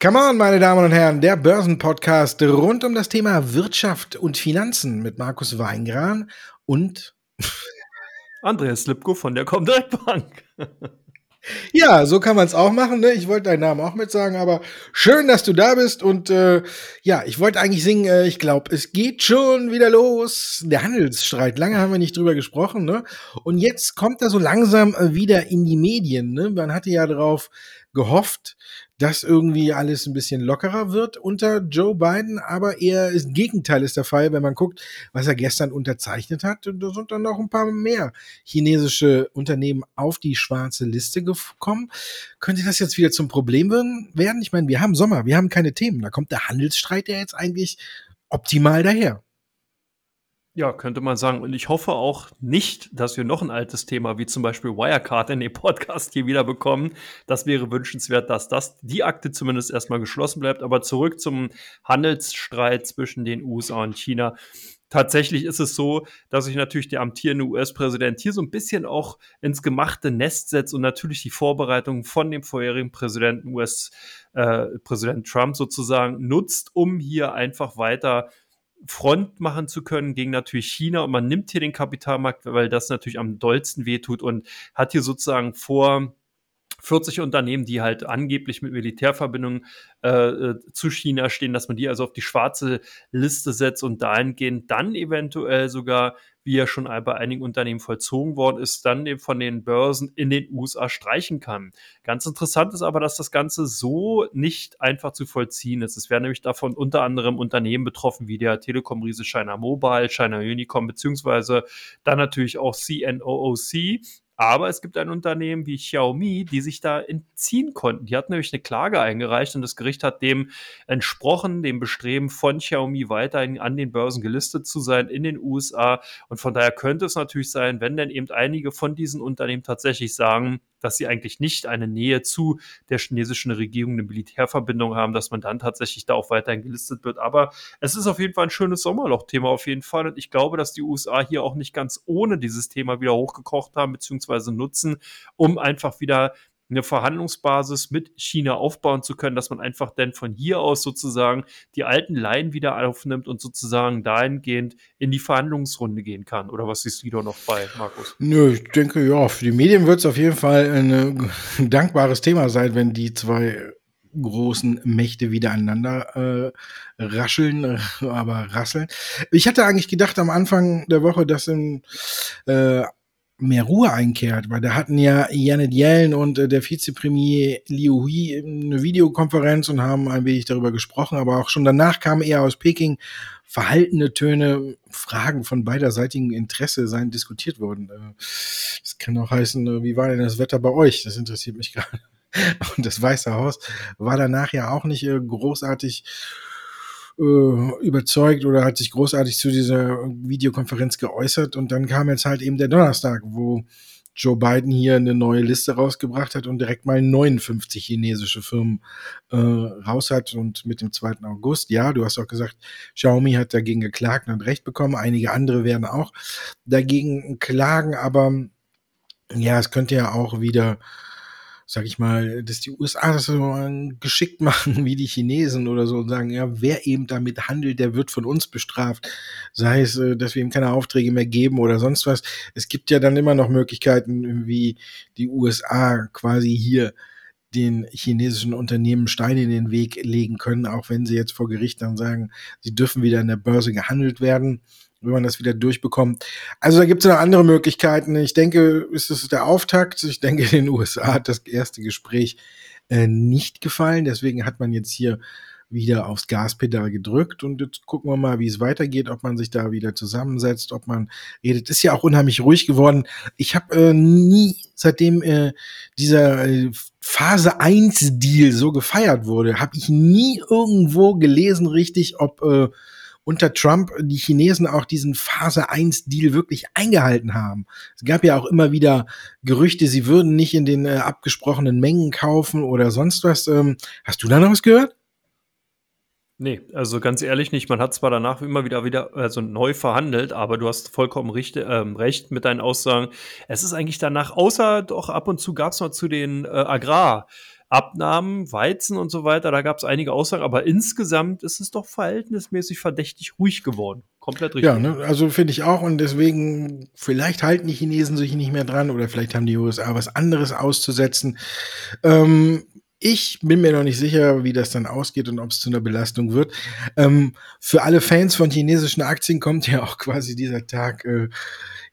Come on, meine Damen und Herren, der Börsenpodcast rund um das Thema Wirtschaft und Finanzen mit Markus Weingran und Andreas Lipko von der Comdirect Bank. Ja, so kann man es auch machen. Ne? Ich wollte deinen Namen auch mit sagen, aber schön, dass du da bist. Und äh, ja, ich wollte eigentlich singen, äh, ich glaube, es geht schon wieder los. Der Handelsstreit, lange haben wir nicht drüber gesprochen. Ne? Und jetzt kommt er so langsam äh, wieder in die Medien. Ne? Man hatte ja darauf gehofft, dass irgendwie alles ein bisschen lockerer wird unter Joe Biden, aber eher das Gegenteil ist der Fall, wenn man guckt, was er gestern unterzeichnet hat. Da sind dann noch ein paar mehr chinesische Unternehmen auf die schwarze Liste gekommen. Könnte das jetzt wieder zum Problem werden? Ich meine, wir haben Sommer, wir haben keine Themen. Da kommt der Handelsstreit ja jetzt eigentlich optimal daher. Ja, könnte man sagen. Und ich hoffe auch nicht, dass wir noch ein altes Thema wie zum Beispiel Wirecard in den Podcast hier wieder bekommen. Das wäre wünschenswert, dass das die Akte zumindest erstmal geschlossen bleibt. Aber zurück zum Handelsstreit zwischen den USA und China. Tatsächlich ist es so, dass sich natürlich der amtierende US-Präsident hier so ein bisschen auch ins gemachte Nest setzt und natürlich die Vorbereitungen von dem vorherigen Präsidenten US-Präsident äh, Trump sozusagen nutzt, um hier einfach weiter Front machen zu können gegen natürlich China und man nimmt hier den Kapitalmarkt, weil das natürlich am dollsten wehtut und hat hier sozusagen vor, 40 Unternehmen, die halt angeblich mit Militärverbindungen äh, äh, zu China stehen, dass man die also auf die schwarze Liste setzt und dahingehend dann eventuell sogar, wie ja schon bei einigen Unternehmen vollzogen worden ist, dann eben von den Börsen in den USA streichen kann. Ganz interessant ist aber, dass das Ganze so nicht einfach zu vollziehen ist. Es werden nämlich davon unter anderem Unternehmen betroffen, wie der Telekom-Riese China Mobile, China Unicom, beziehungsweise dann natürlich auch CNOOC, aber es gibt ein Unternehmen wie Xiaomi, die sich da entziehen konnten. Die hatten nämlich eine Klage eingereicht und das Gericht hat dem entsprochen, dem Bestreben von Xiaomi weiterhin an den Börsen gelistet zu sein in den USA. Und von daher könnte es natürlich sein, wenn denn eben einige von diesen Unternehmen tatsächlich sagen, dass sie eigentlich nicht eine Nähe zu der chinesischen Regierung, eine Militärverbindung haben, dass man dann tatsächlich da auch weiterhin gelistet wird. Aber es ist auf jeden Fall ein schönes Sommerloch-Thema auf jeden Fall. Und ich glaube, dass die USA hier auch nicht ganz ohne dieses Thema wieder hochgekocht haben, beziehungsweise nutzen, um einfach wieder eine Verhandlungsbasis mit China aufbauen zu können, dass man einfach dann von hier aus sozusagen die alten Laien wieder aufnimmt und sozusagen dahingehend in die Verhandlungsrunde gehen kann. Oder was siehst du da noch bei, Markus? Nö, ich denke, ja, für die Medien wird es auf jeden Fall ein, ein dankbares Thema sein, wenn die zwei großen Mächte wieder aneinander äh, rascheln, aber rasseln. Ich hatte eigentlich gedacht am Anfang der Woche, dass in äh, mehr Ruhe einkehrt, weil da hatten ja Janet Yellen und äh, der Vizepremier Liu Hui eine Videokonferenz und haben ein wenig darüber gesprochen, aber auch schon danach kamen eher aus Peking verhaltene Töne, Fragen von beiderseitigem Interesse seien diskutiert worden. Äh, das kann auch heißen, äh, wie war denn das Wetter bei euch? Das interessiert mich gerade. Und das Weiße Haus war danach ja auch nicht äh, großartig überzeugt oder hat sich großartig zu dieser Videokonferenz geäußert. Und dann kam jetzt halt eben der Donnerstag, wo Joe Biden hier eine neue Liste rausgebracht hat und direkt mal 59 chinesische Firmen äh, raus hat. Und mit dem 2. August, ja, du hast auch gesagt, Xiaomi hat dagegen geklagt und Recht bekommen. Einige andere werden auch dagegen klagen, aber ja, es könnte ja auch wieder sag ich mal, dass die USA das so geschickt machen wie die Chinesen oder so und sagen, ja, wer eben damit handelt, der wird von uns bestraft. Sei es, äh, dass wir ihm keine Aufträge mehr geben oder sonst was. Es gibt ja dann immer noch Möglichkeiten, wie die USA quasi hier den chinesischen Unternehmen Steine in den Weg legen können, auch wenn sie jetzt vor Gericht dann sagen, sie dürfen wieder in der Börse gehandelt werden wenn man das wieder durchbekommt. Also da gibt es noch andere Möglichkeiten. Ich denke, es ist der Auftakt. Ich denke, in den USA hat das erste Gespräch äh, nicht gefallen. Deswegen hat man jetzt hier wieder aufs Gaspedal gedrückt und jetzt gucken wir mal, wie es weitergeht, ob man sich da wieder zusammensetzt, ob man redet. Ist ja auch unheimlich ruhig geworden. Ich habe äh, nie, seitdem äh, dieser äh, Phase 1 Deal so gefeiert wurde, habe ich nie irgendwo gelesen richtig, ob äh, unter Trump die Chinesen auch diesen Phase 1 Deal wirklich eingehalten haben. Es gab ja auch immer wieder Gerüchte, sie würden nicht in den äh, abgesprochenen Mengen kaufen oder sonst was. Ähm, hast du da noch was gehört? Nee, also ganz ehrlich nicht. Man hat zwar danach immer wieder wieder also neu verhandelt, aber du hast vollkommen recht, ähm, recht mit deinen Aussagen. Es ist eigentlich danach, außer doch ab und zu gab es noch zu den äh, Agrar Abnahmen, Weizen und so weiter, da gab es einige Aussagen, aber insgesamt ist es doch verhältnismäßig verdächtig ruhig geworden. Komplett richtig. Ja, ne? also finde ich auch und deswegen, vielleicht halten die Chinesen sich nicht mehr dran oder vielleicht haben die USA was anderes auszusetzen. Ähm, ich bin mir noch nicht sicher, wie das dann ausgeht und ob es zu einer Belastung wird. Ähm, für alle Fans von chinesischen Aktien kommt ja auch quasi dieser Tag äh,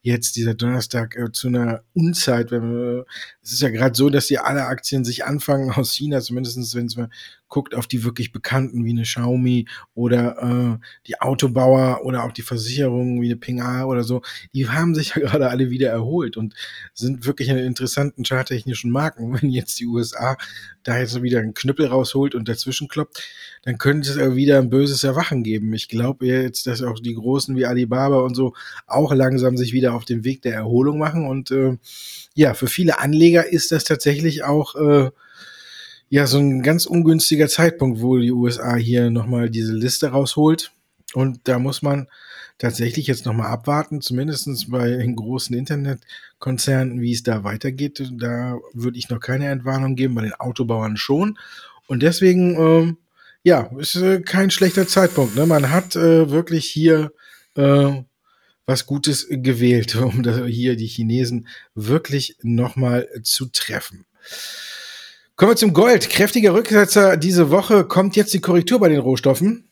jetzt, dieser Donnerstag, äh, zu einer Unzeit. Wenn wir, es ist ja gerade so, dass die alle Aktien sich anfangen aus China, zumindestens wenn es mal guckt auf die wirklich bekannten wie eine Xiaomi oder äh, die Autobauer oder auch die Versicherungen wie eine Ping A oder so, die haben sich ja gerade alle wieder erholt und sind wirklich in interessanten charttechnischen Marken. Wenn jetzt die USA da jetzt wieder einen Knüppel rausholt und dazwischen kloppt, dann könnte es wieder ein böses Erwachen geben. Ich glaube jetzt, dass auch die Großen wie Alibaba und so auch langsam sich wieder auf den Weg der Erholung machen und äh, ja, für viele Anleger ist das tatsächlich auch äh, ja so ein ganz ungünstiger Zeitpunkt, wo die USA hier nochmal diese Liste rausholt. Und da muss man tatsächlich jetzt nochmal abwarten, zumindest bei den großen Internetkonzernen, wie es da weitergeht. Da würde ich noch keine Entwarnung geben, bei den Autobauern schon. Und deswegen, ähm, ja, ist äh, kein schlechter Zeitpunkt. Ne? Man hat äh, wirklich hier äh, was Gutes gewählt, um da hier die Chinesen wirklich nochmal zu treffen. Kommen wir zum Gold. Kräftiger Rücksetzer diese Woche. Kommt jetzt die Korrektur bei den Rohstoffen?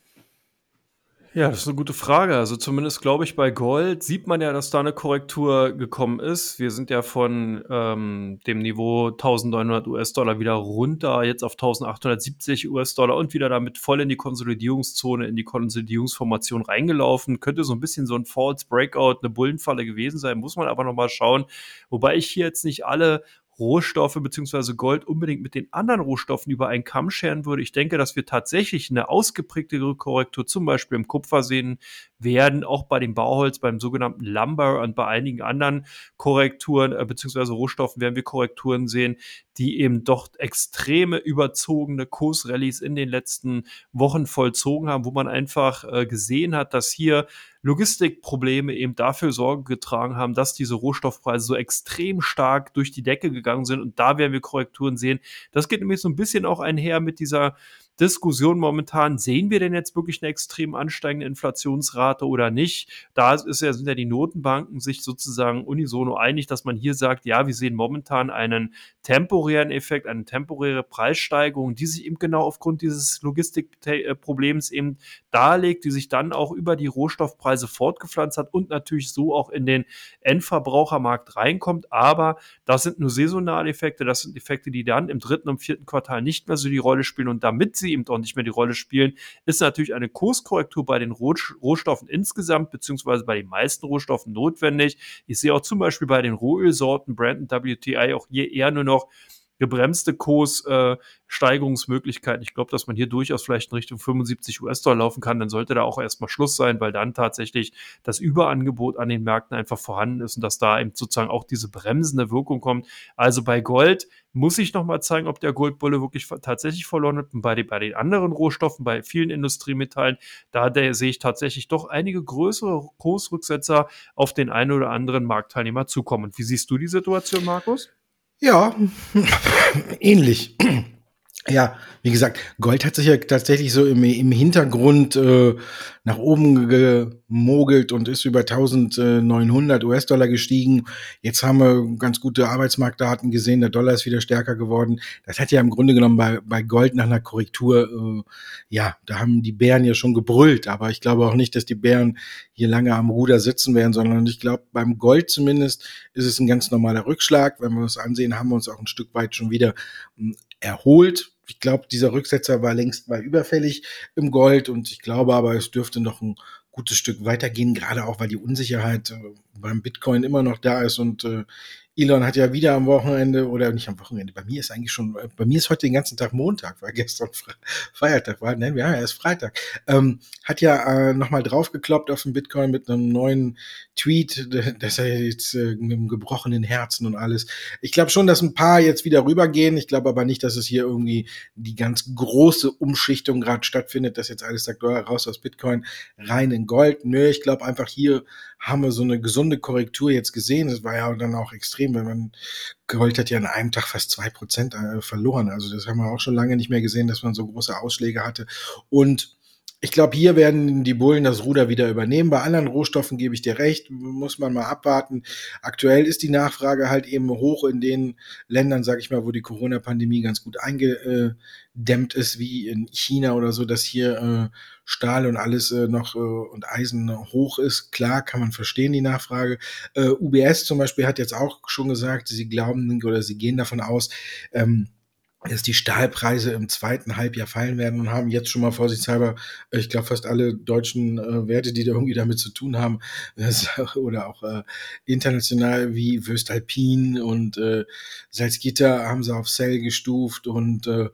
Ja, das ist eine gute Frage. Also zumindest glaube ich, bei Gold sieht man ja, dass da eine Korrektur gekommen ist. Wir sind ja von ähm, dem Niveau 1900 US-Dollar wieder runter, jetzt auf 1870 US-Dollar und wieder damit voll in die Konsolidierungszone, in die Konsolidierungsformation reingelaufen. Könnte so ein bisschen so ein False Breakout, eine Bullenfalle gewesen sein, muss man aber nochmal schauen. Wobei ich hier jetzt nicht alle Rohstoffe beziehungsweise Gold unbedingt mit den anderen Rohstoffen über einen Kamm scheren würde. Ich denke, dass wir tatsächlich eine ausgeprägtere Korrektur zum Beispiel im Kupfer sehen werden, auch bei dem Bauholz, beim sogenannten Lumber und bei einigen anderen Korrekturen äh, beziehungsweise Rohstoffen werden wir Korrekturen sehen, die eben doch extreme überzogene Kursrallies in den letzten Wochen vollzogen haben, wo man einfach äh, gesehen hat, dass hier Logistikprobleme eben dafür Sorge getragen haben, dass diese Rohstoffpreise so extrem stark durch die Decke gegangen sind. Und da werden wir Korrekturen sehen. Das geht nämlich so ein bisschen auch einher mit dieser Diskussion momentan, sehen wir denn jetzt wirklich eine extrem ansteigende Inflationsrate oder nicht? Da ist ja, sind ja die Notenbanken sich sozusagen unisono einig, dass man hier sagt, ja, wir sehen momentan einen temporären Effekt, eine temporäre Preissteigerung, die sich eben genau aufgrund dieses Logistikproblems eben darlegt, die sich dann auch über die Rohstoffpreise fortgepflanzt hat und natürlich so auch in den Endverbrauchermarkt reinkommt. Aber das sind nur saisonale Effekte, das sind Effekte, die dann im dritten und vierten Quartal nicht mehr so die Rolle spielen und damit sie eben auch nicht mehr die Rolle spielen, ist natürlich eine Kurskorrektur bei den Rohstoffen insgesamt, beziehungsweise bei den meisten Rohstoffen notwendig. Ich sehe auch zum Beispiel bei den Rohölsorten Brandon WTI auch hier eher nur noch gebremste Kurssteigerungsmöglichkeiten. Äh, ich glaube, dass man hier durchaus vielleicht in Richtung 75 US-Dollar laufen kann. Dann sollte da auch erstmal Schluss sein, weil dann tatsächlich das Überangebot an den Märkten einfach vorhanden ist und dass da eben sozusagen auch diese bremsende Wirkung kommt. Also bei Gold muss ich nochmal zeigen, ob der Goldbulle wirklich tatsächlich verloren hat. Und bei, den, bei den anderen Rohstoffen, bei vielen Industriemetallen, da der, sehe ich tatsächlich doch einige größere Kursrücksetzer auf den einen oder anderen Marktteilnehmer zukommen. Und wie siehst du die Situation, Markus? Ja, ähnlich. Ja, wie gesagt, Gold hat sich ja tatsächlich so im, im Hintergrund äh, nach oben gemogelt und ist über 1900 US-Dollar gestiegen. Jetzt haben wir ganz gute Arbeitsmarktdaten gesehen, der Dollar ist wieder stärker geworden. Das hat ja im Grunde genommen bei, bei Gold nach einer Korrektur, äh, ja, da haben die Bären ja schon gebrüllt, aber ich glaube auch nicht, dass die Bären hier lange am Ruder sitzen werden, sondern ich glaube, beim Gold zumindest ist es ein ganz normaler Rückschlag. Wenn wir uns ansehen, haben wir uns auch ein Stück weit schon wieder hm, erholt ich glaube, dieser Rücksetzer war längst mal überfällig im Gold und ich glaube aber, es dürfte noch ein gutes Stück weitergehen, gerade auch, weil die Unsicherheit äh, beim Bitcoin immer noch da ist und äh, Elon hat ja wieder am Wochenende oder nicht am Wochenende, bei mir ist eigentlich schon, bei mir ist heute den ganzen Tag Montag, weil gestern Feiertag war, nein, ja, er ist Freitag, ähm, hat ja äh, nochmal draufgekloppt auf den Bitcoin mit einem neuen Tweet, dass er jetzt äh, mit einem gebrochenen Herzen und alles. Ich glaube schon, dass ein paar jetzt wieder rübergehen, ich glaube aber nicht, dass es hier irgendwie die ganz große Umschichtung gerade stattfindet, dass jetzt alles sagt, oh, raus aus Bitcoin, rein in Gold. Nö, ich glaube einfach hier haben wir so eine gesunde Korrektur jetzt gesehen. Das war ja dann auch extrem, wenn man Gold hat ja an einem Tag fast zwei Prozent äh, verloren. Also das haben wir auch schon lange nicht mehr gesehen, dass man so große Ausschläge hatte. Und ich glaube, hier werden die Bullen das Ruder wieder übernehmen. Bei anderen Rohstoffen gebe ich dir recht, muss man mal abwarten. Aktuell ist die Nachfrage halt eben hoch in den Ländern, sage ich mal, wo die Corona-Pandemie ganz gut eingedämmt ist, wie in China oder so, dass hier äh, Stahl und alles äh, noch äh, und Eisen hoch ist. Klar, kann man verstehen, die Nachfrage. Äh, UBS zum Beispiel hat jetzt auch schon gesagt, sie glauben oder sie gehen davon aus, ähm, dass die Stahlpreise im zweiten Halbjahr fallen werden und haben jetzt schon mal vorsichtshalber, ich glaube, fast alle deutschen äh, Werte, die da irgendwie damit zu tun haben, das, oder auch äh, international wie Würstalpin und äh, Salzgitter haben sie auf Sell gestuft und äh,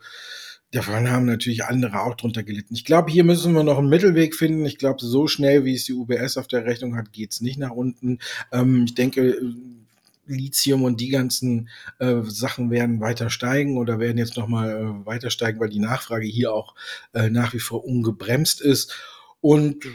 davon haben natürlich andere auch drunter gelitten. Ich glaube, hier müssen wir noch einen Mittelweg finden. Ich glaube, so schnell, wie es die UBS auf der Rechnung hat, geht's nicht nach unten. Ähm, ich denke, Lithium und die ganzen äh, Sachen werden weiter steigen oder werden jetzt nochmal äh, weiter steigen, weil die Nachfrage hier auch äh, nach wie vor ungebremst ist. Und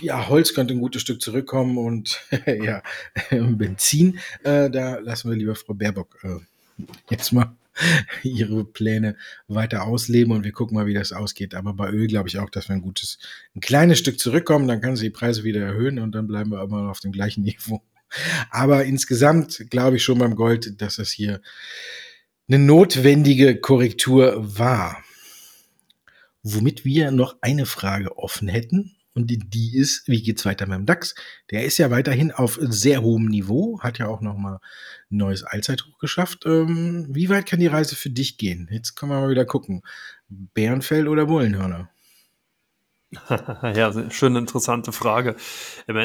ja, Holz könnte ein gutes Stück zurückkommen und ja, Benzin, äh, da lassen wir lieber Frau Baerbock äh, jetzt mal ihre Pläne weiter ausleben und wir gucken mal, wie das ausgeht. Aber bei Öl glaube ich auch, dass wir ein gutes, ein kleines Stück zurückkommen, dann kann sie die Preise wieder erhöhen und dann bleiben wir immer auf dem gleichen Niveau. Aber insgesamt glaube ich schon beim Gold, dass das hier eine notwendige Korrektur war. Womit wir noch eine Frage offen hätten. Und die ist, wie geht's weiter mit dem DAX? Der ist ja weiterhin auf sehr hohem Niveau, hat ja auch noch mal ein neues Allzeithoch geschafft. Ähm, wie weit kann die Reise für dich gehen? Jetzt können wir mal wieder gucken. Bärenfell oder Bullenhörner? ja, schöne interessante Frage.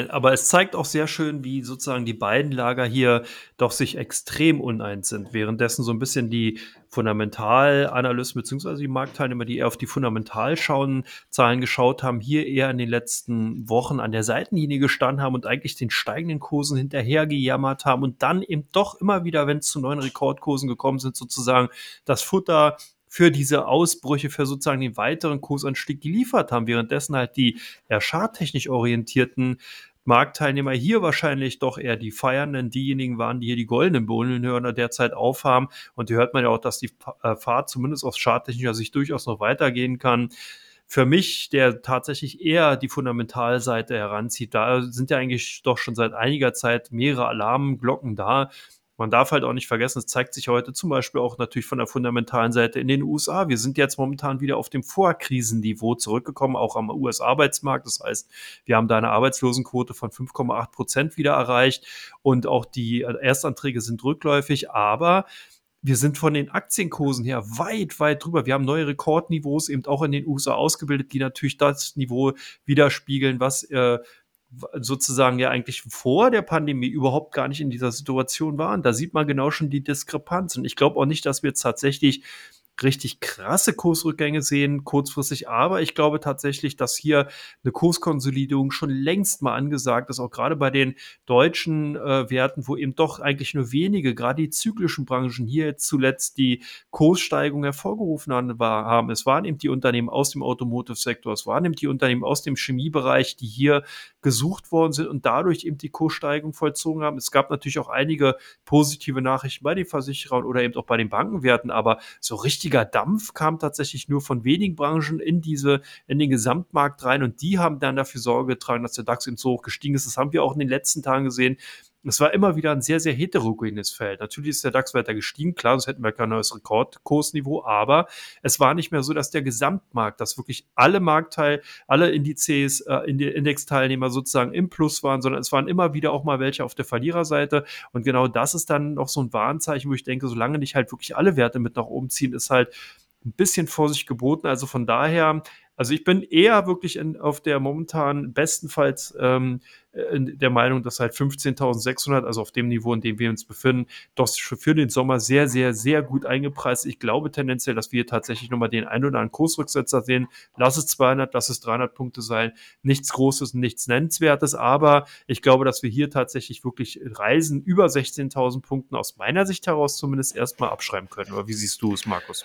Aber es zeigt auch sehr schön, wie sozusagen die beiden Lager hier doch sich extrem uneins sind. Währenddessen so ein bisschen die Fundamentalanalysten bzw. die Marktteilnehmer, die eher auf die Fundamentalschauen Zahlen geschaut haben, hier eher in den letzten Wochen an der Seitenlinie gestanden haben und eigentlich den steigenden Kursen hinterhergejammert haben und dann eben doch immer wieder, wenn es zu neuen Rekordkursen gekommen sind, sozusagen das Futter für diese Ausbrüche, für sozusagen den weiteren Kursanstieg geliefert haben, währenddessen halt die eher charttechnisch orientierten Marktteilnehmer hier wahrscheinlich doch eher die Feiernden, diejenigen waren, die hier die goldenen Bohnenhörner derzeit aufhaben. Und hier hört man ja auch, dass die äh, Fahrt zumindest aus charttechnischer Sicht durchaus noch weitergehen kann. Für mich, der tatsächlich eher die Fundamentalseite heranzieht, da sind ja eigentlich doch schon seit einiger Zeit mehrere Alarmglocken da. Man darf halt auch nicht vergessen, es zeigt sich heute zum Beispiel auch natürlich von der fundamentalen Seite in den USA. Wir sind jetzt momentan wieder auf dem Vorkrisenniveau zurückgekommen, auch am US-Arbeitsmarkt. Das heißt, wir haben da eine Arbeitslosenquote von 5,8 Prozent wieder erreicht und auch die Erstanträge sind rückläufig, aber wir sind von den Aktienkursen her weit, weit drüber. Wir haben neue Rekordniveaus eben auch in den USA ausgebildet, die natürlich das Niveau widerspiegeln, was äh, sozusagen ja eigentlich vor der Pandemie überhaupt gar nicht in dieser Situation waren. Da sieht man genau schon die Diskrepanz. Und ich glaube auch nicht, dass wir jetzt tatsächlich richtig krasse Kursrückgänge sehen kurzfristig, aber ich glaube tatsächlich, dass hier eine Kurskonsolidierung schon längst mal angesagt ist, auch gerade bei den deutschen äh, Werten, wo eben doch eigentlich nur wenige, gerade die zyklischen Branchen hier zuletzt die Kurssteigerung hervorgerufen haben. Es waren eben die Unternehmen aus dem Automotive-Sektor, es waren eben die Unternehmen aus dem Chemiebereich, die hier gesucht worden sind und dadurch eben die Kurssteigerung vollzogen haben. Es gab natürlich auch einige positive Nachrichten bei den Versicherern oder eben auch bei den Bankenwerten, aber so richtig richtiger Dampf kam tatsächlich nur von wenigen Branchen in diese, in den Gesamtmarkt rein und die haben dann dafür Sorge getragen, dass der DAX eben so hoch gestiegen ist. Das haben wir auch in den letzten Tagen gesehen es war immer wieder ein sehr, sehr heterogenes Feld. Natürlich ist der DAX weiter gestiegen, klar, sonst hätten wir kein neues Rekordkursniveau, aber es war nicht mehr so, dass der Gesamtmarkt, dass wirklich alle Marktteil, alle Indizes, äh, Indexteilnehmer sozusagen im Plus waren, sondern es waren immer wieder auch mal welche auf der Verliererseite. Und genau das ist dann noch so ein Warnzeichen, wo ich denke, solange nicht halt wirklich alle Werte mit nach oben ziehen, ist halt ein bisschen Vorsicht geboten. Also von daher also ich bin eher wirklich in, auf der momentan bestenfalls ähm, der Meinung, dass halt 15.600, also auf dem Niveau, in dem wir uns befinden, doch für den Sommer sehr, sehr, sehr gut eingepreist. Ich glaube tendenziell, dass wir tatsächlich nochmal den ein oder anderen Kursrücksetzer sehen. Lass es 200, lass es 300 Punkte sein. Nichts Großes, nichts Nennenswertes, aber ich glaube, dass wir hier tatsächlich wirklich Reisen über 16.000 Punkten aus meiner Sicht heraus zumindest erstmal abschreiben können. Oder wie siehst du es, Markus?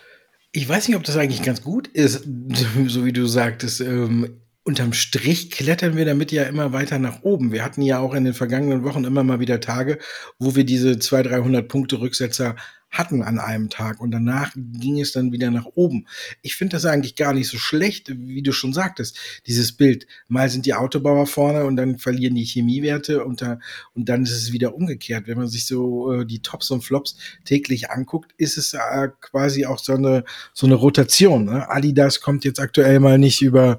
Ich weiß nicht, ob das eigentlich ganz gut ist, so wie du sagtest. Ähm, unterm Strich klettern wir damit ja immer weiter nach oben. Wir hatten ja auch in den vergangenen Wochen immer mal wieder Tage, wo wir diese 200, 300 Punkte Rücksetzer hatten an einem Tag und danach ging es dann wieder nach oben. Ich finde das eigentlich gar nicht so schlecht, wie du schon sagtest, dieses Bild. Mal sind die Autobauer vorne und dann verlieren die Chemiewerte und, da, und dann ist es wieder umgekehrt. Wenn man sich so äh, die Tops und Flops täglich anguckt, ist es äh, quasi auch so eine, so eine Rotation. Ne? Adidas kommt jetzt aktuell mal nicht über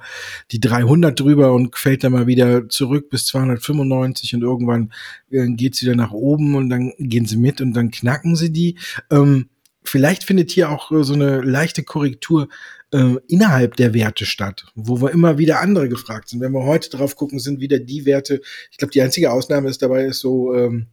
die 300 drüber und fällt dann mal wieder zurück bis 295 und irgendwann äh, geht es wieder nach oben und dann gehen sie mit und dann knacken sie die. Ähm, vielleicht findet hier auch äh, so eine leichte Korrektur äh, innerhalb der Werte statt, wo wir immer wieder andere gefragt sind. Wenn wir heute drauf gucken, sind wieder die Werte, ich glaube, die einzige Ausnahme ist dabei, ist so ähm,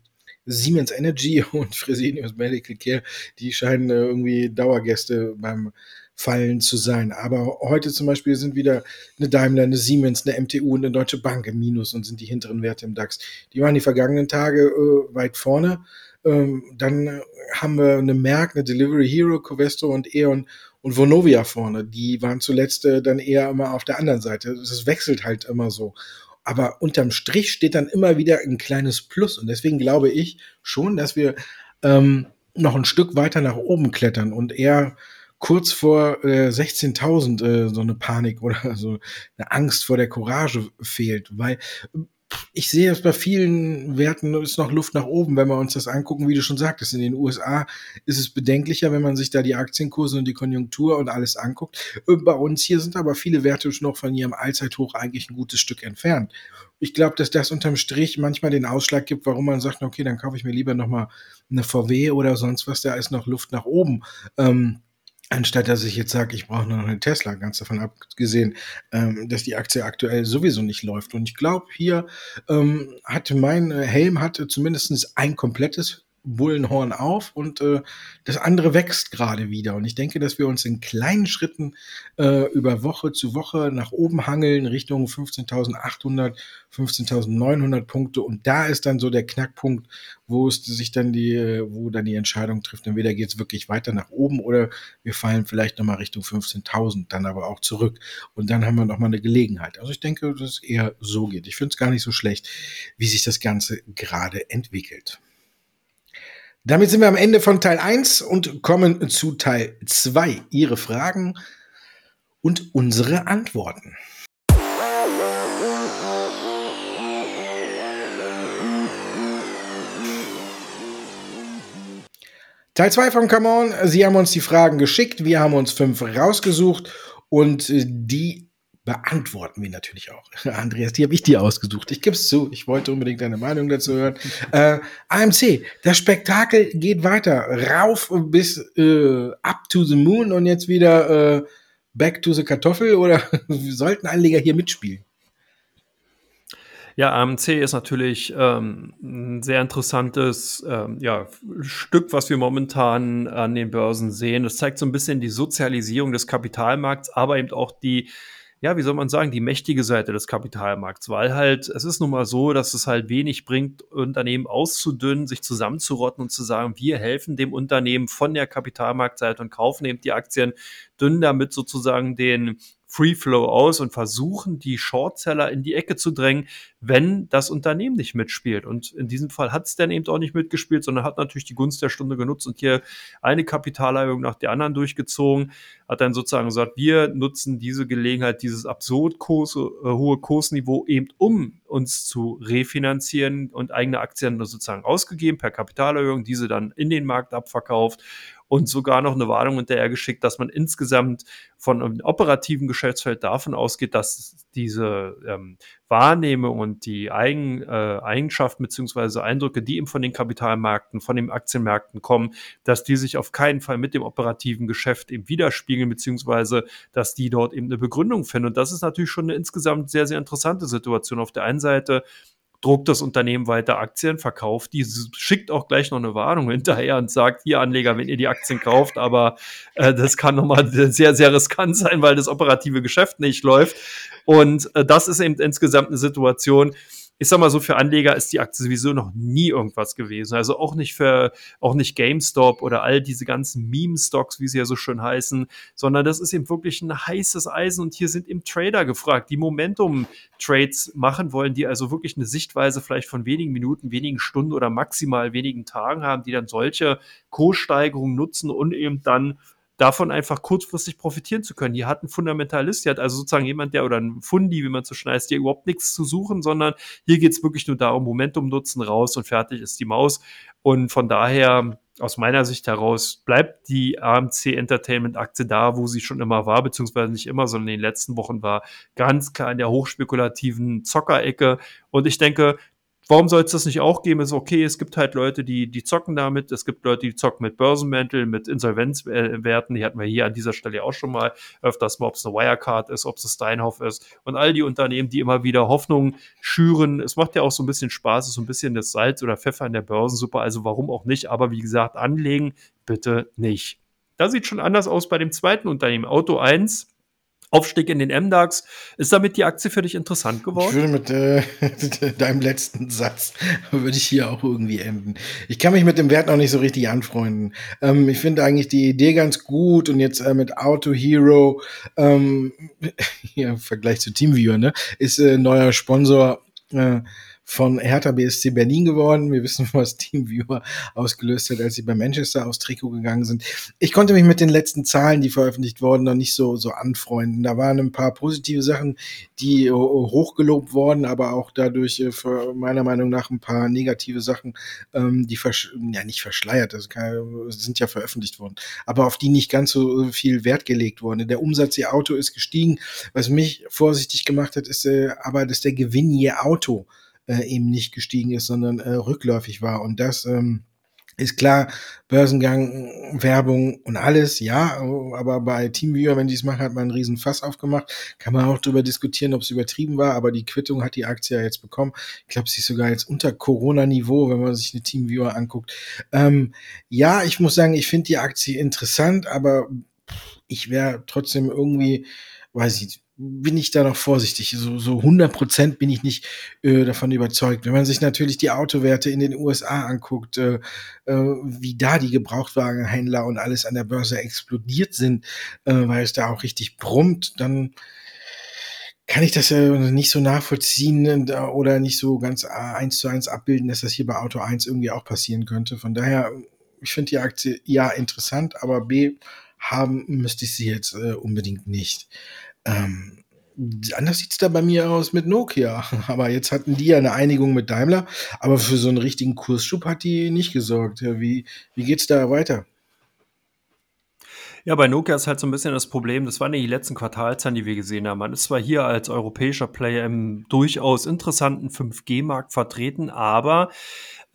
Siemens Energy und Fresenius Medical Care, die scheinen äh, irgendwie Dauergäste beim Fallen zu sein. Aber heute zum Beispiel sind wieder eine Daimler, eine Siemens, eine MTU und eine Deutsche Bank im Minus und sind die hinteren Werte im DAX. Die waren die vergangenen Tage äh, weit vorne. Ähm, dann haben wir eine Merck, eine Delivery Hero, Covesto und E.ON und Vonovia vorne. Die waren zuletzt äh, dann eher immer auf der anderen Seite. Das wechselt halt immer so. Aber unterm Strich steht dann immer wieder ein kleines Plus. Und deswegen glaube ich schon, dass wir ähm, noch ein Stück weiter nach oben klettern und eher kurz vor äh, 16.000 äh, so eine Panik oder so eine Angst vor der Courage fehlt, weil ich sehe es bei vielen Werten ist noch Luft nach oben, wenn wir uns das angucken, wie du schon sagtest. In den USA ist es bedenklicher, wenn man sich da die Aktienkurse und die Konjunktur und alles anguckt. Bei uns hier sind aber viele Werte noch von ihrem Allzeithoch eigentlich ein gutes Stück entfernt. Ich glaube, dass das unterm Strich manchmal den Ausschlag gibt, warum man sagt, okay, dann kaufe ich mir lieber nochmal eine VW oder sonst was, da ist noch Luft nach oben. Ähm, Anstatt dass ich jetzt sage, ich brauche noch eine Tesla, ganz davon abgesehen, ähm, dass die Aktie aktuell sowieso nicht läuft. Und ich glaube, hier ähm, hatte mein äh, Helm hatte zumindest ein komplettes Bullenhorn auf und äh, das andere wächst gerade wieder. Und ich denke, dass wir uns in kleinen Schritten äh, über Woche zu Woche nach oben hangeln, Richtung 15.800, 15.900 Punkte. Und da ist dann so der Knackpunkt, wo es sich dann die, wo dann die Entscheidung trifft. Entweder geht es wirklich weiter nach oben oder wir fallen vielleicht nochmal Richtung 15.000, dann aber auch zurück. Und dann haben wir nochmal eine Gelegenheit. Also ich denke, dass es eher so geht. Ich finde es gar nicht so schlecht, wie sich das Ganze gerade entwickelt. Damit sind wir am Ende von Teil 1 und kommen zu Teil 2. Ihre Fragen und unsere Antworten. Teil 2 von Come On. Sie haben uns die Fragen geschickt. Wir haben uns fünf rausgesucht und die beantworten wir natürlich auch. Andreas, die habe ich dir ausgesucht. Ich gebe es zu, ich wollte unbedingt deine Meinung dazu hören. Äh, AMC, das Spektakel geht weiter. Rauf bis äh, up to the moon und jetzt wieder äh, back to the Kartoffel oder sollten Anleger hier mitspielen? Ja, AMC ist natürlich ähm, ein sehr interessantes ähm, ja, Stück, was wir momentan an den Börsen sehen. Das zeigt so ein bisschen die Sozialisierung des Kapitalmarkts, aber eben auch die ja, wie soll man sagen, die mächtige Seite des Kapitalmarkts, weil halt, es ist nun mal so, dass es halt wenig bringt, Unternehmen auszudünnen, sich zusammenzurotten und zu sagen, wir helfen dem Unternehmen von der Kapitalmarktseite und kaufen eben die Aktien, dünnen damit sozusagen den Free Flow aus und versuchen, die Shortseller in die Ecke zu drängen, wenn das Unternehmen nicht mitspielt. Und in diesem Fall hat es dann eben auch nicht mitgespielt, sondern hat natürlich die Gunst der Stunde genutzt und hier eine Kapitalerhöhung nach der anderen durchgezogen, hat dann sozusagen gesagt, wir nutzen diese Gelegenheit, dieses absurd Kurs, äh, hohe Kursniveau eben um uns zu refinanzieren und eigene Aktien sozusagen ausgegeben per Kapitalerhöhung, diese dann in den Markt abverkauft und sogar noch eine Warnung hinterher geschickt, dass man insgesamt von einem operativen Geschäftsfeld davon ausgeht, dass diese ähm, Wahrnehmung und die Eigen, äh, Eigenschaften beziehungsweise Eindrücke, die eben von den Kapitalmärkten, von den Aktienmärkten kommen, dass die sich auf keinen Fall mit dem operativen Geschäft eben widerspiegeln, beziehungsweise dass die dort eben eine Begründung finden. Und das ist natürlich schon eine insgesamt sehr, sehr interessante Situation. Auf der einen Seite druckt das Unternehmen weiter Aktien, verkauft die, schickt auch gleich noch eine Warnung hinterher und sagt, hier Anleger, wenn ihr die Aktien kauft, aber äh, das kann nochmal sehr, sehr riskant sein, weil das operative Geschäft nicht läuft. Und äh, das ist eben insgesamt eine Situation, ich sag mal so, für Anleger ist die Aktie sowieso noch nie irgendwas gewesen. Also auch nicht für, auch nicht GameStop oder all diese ganzen Meme-Stocks, wie sie ja so schön heißen, sondern das ist eben wirklich ein heißes Eisen und hier sind eben Trader gefragt, die Momentum-Trades machen wollen, die also wirklich eine Sichtweise vielleicht von wenigen Minuten, wenigen Stunden oder maximal wenigen Tagen haben, die dann solche Kurssteigerungen nutzen und eben dann davon einfach kurzfristig profitieren zu können. Hier hat ein Fundamentalist, hier hat also sozusagen jemand, der oder ein Fundi, wie man so schnell heißt, hier überhaupt nichts zu suchen, sondern hier geht es wirklich nur darum, Momentum nutzen, raus und fertig ist die Maus. Und von daher, aus meiner Sicht heraus, bleibt die AMC Entertainment Aktie da, wo sie schon immer war, beziehungsweise nicht immer, sondern in den letzten Wochen war ganz klar in der hochspekulativen Zockerecke. Und ich denke, warum soll es das nicht auch geben? Ist okay, es gibt halt Leute, die, die zocken damit, es gibt Leute, die zocken mit Börsenmäntel, mit Insolvenzwerten, die hatten wir hier an dieser Stelle auch schon mal öfters mal, ob es eine Wirecard ist, ob es Steinhoff ist und all die Unternehmen, die immer wieder Hoffnung schüren. Es macht ja auch so ein bisschen Spaß, es ist so ein bisschen das Salz oder Pfeffer in der Börsensuppe, also warum auch nicht, aber wie gesagt, anlegen bitte nicht. Da sieht schon anders aus bei dem zweiten Unternehmen, Auto 1 Aufstieg in den MDAX. Ist damit die Aktie für dich interessant geworden? Ich würde mit äh, deinem letzten Satz würde ich hier auch irgendwie enden. Ich kann mich mit dem Wert noch nicht so richtig anfreunden. Ähm, ich finde eigentlich die Idee ganz gut und jetzt äh, mit Auto Hero ähm, ja, im Vergleich zu TeamViewer, ne, ist äh, neuer Sponsor äh, von Hertha BSC Berlin geworden. Wir wissen, was Teamviewer ausgelöst hat, als sie bei Manchester aus Trikot gegangen sind. Ich konnte mich mit den letzten Zahlen, die veröffentlicht wurden, noch nicht so, so anfreunden. Da waren ein paar positive Sachen, die hochgelobt wurden, aber auch dadurch äh, für meiner Meinung nach ein paar negative Sachen, ähm, die versch ja nicht verschleiert, das sind ja veröffentlicht worden, aber auf die nicht ganz so viel Wert gelegt wurde. Der Umsatz ihr Auto ist gestiegen. Was mich vorsichtig gemacht hat, ist äh, aber, dass der Gewinn je Auto äh, eben nicht gestiegen ist, sondern äh, rückläufig war. Und das ähm, ist klar, Börsengang, Werbung und alles, ja, aber bei Teamviewer, wenn die es machen, hat man einen riesen Fass aufgemacht. Kann man auch darüber diskutieren, ob es übertrieben war, aber die Quittung hat die Aktie ja jetzt bekommen. Ich glaube, sie ist sogar jetzt unter Corona-Niveau, wenn man sich eine Teamviewer anguckt. Ähm, ja, ich muss sagen, ich finde die Aktie interessant, aber ich wäre trotzdem irgendwie, weiß ich, bin ich da noch vorsichtig. So, so 100 Prozent bin ich nicht äh, davon überzeugt. Wenn man sich natürlich die Autowerte in den USA anguckt, äh, äh, wie da die Gebrauchtwagenhändler und alles an der Börse explodiert sind, äh, weil es da auch richtig brummt, dann kann ich das ja nicht so nachvollziehen äh, oder nicht so ganz äh, eins zu eins abbilden, dass das hier bei Auto 1 irgendwie auch passieren könnte. Von daher, ich finde die Aktie ja interessant, aber B haben müsste ich sie jetzt äh, unbedingt nicht. Ähm, anders sieht es da bei mir aus mit Nokia. Aber jetzt hatten die ja eine Einigung mit Daimler, aber für so einen richtigen Kursschub hat die nicht gesorgt. Wie, wie es da weiter? Ja, bei Nokia ist halt so ein bisschen das Problem, das waren ja die letzten Quartalzahlen, die wir gesehen haben. Man ist zwar hier als europäischer Player im durchaus interessanten 5G-Markt vertreten, aber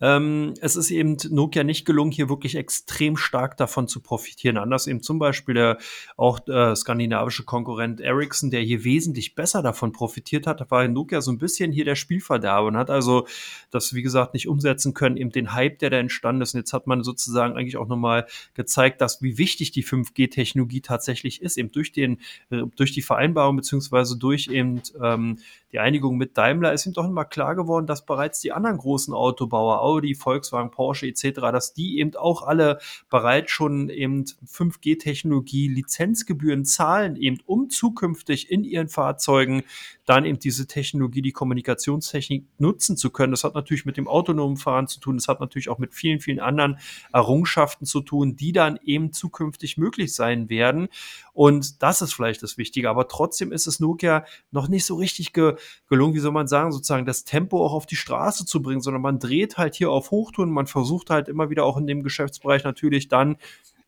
ähm, es ist eben Nokia nicht gelungen, hier wirklich extrem stark davon zu profitieren. Anders eben zum Beispiel der auch äh, skandinavische Konkurrent Ericsson, der hier wesentlich besser davon profitiert hat, war Nokia so ein bisschen hier der Spielverderber und hat also das, wie gesagt, nicht umsetzen können, eben den Hype, der da entstanden ist. Und jetzt hat man sozusagen eigentlich auch nochmal gezeigt, dass wie wichtig die 5G-Technologie tatsächlich ist, eben durch den, äh, durch die Vereinbarung beziehungsweise durch eben ähm, die Einigung mit Daimler ist ihm doch immer klar geworden, dass bereits die anderen großen Autobauer, Audi, Volkswagen, Porsche etc., dass die eben auch alle bereits schon eben 5G-Technologie Lizenzgebühren zahlen, eben um zukünftig in ihren Fahrzeugen dann eben diese Technologie, die Kommunikationstechnik nutzen zu können. Das hat natürlich mit dem autonomen Fahren zu tun. Das hat natürlich auch mit vielen, vielen anderen Errungenschaften zu tun, die dann eben zukünftig möglich sein werden. Und das ist vielleicht das Wichtige. Aber trotzdem ist es Nokia noch nicht so richtig ge gelungen, wie soll man sagen, sozusagen das Tempo auch auf die Straße zu bringen, sondern man dreht halt hier auf Hochtouren. Man versucht halt immer wieder auch in dem Geschäftsbereich natürlich dann